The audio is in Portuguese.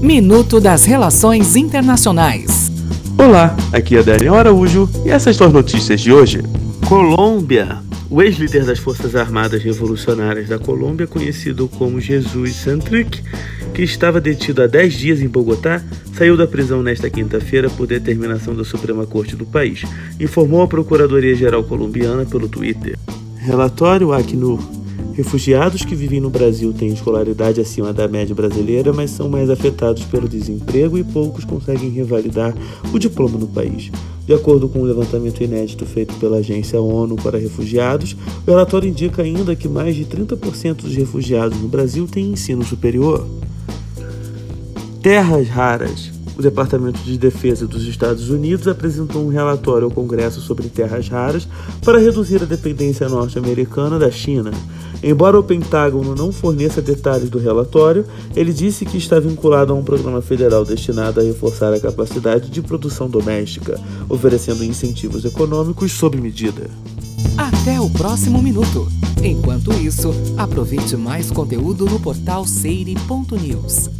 Minuto das Relações Internacionais. Olá, aqui é Daniel Araújo e essas são as notícias de hoje. Colômbia. O ex-líder das Forças Armadas Revolucionárias da Colômbia, conhecido como Jesus Santric, que estava detido há 10 dias em Bogotá, saiu da prisão nesta quinta-feira por determinação da Suprema Corte do país, informou a Procuradoria-Geral Colombiana pelo Twitter. Relatório Acnur Refugiados que vivem no Brasil têm escolaridade acima da média brasileira, mas são mais afetados pelo desemprego e poucos conseguem revalidar o diploma no país. De acordo com um levantamento inédito feito pela Agência ONU para Refugiados, o relatório indica ainda que mais de 30% dos refugiados no Brasil têm ensino superior. Terras raras. O Departamento de Defesa dos Estados Unidos apresentou um relatório ao Congresso sobre terras raras para reduzir a dependência norte-americana da China. Embora o Pentágono não forneça detalhes do relatório, ele disse que está vinculado a um programa federal destinado a reforçar a capacidade de produção doméstica, oferecendo incentivos econômicos sob medida. Até o próximo minuto. Enquanto isso, aproveite mais conteúdo no portal seire.news.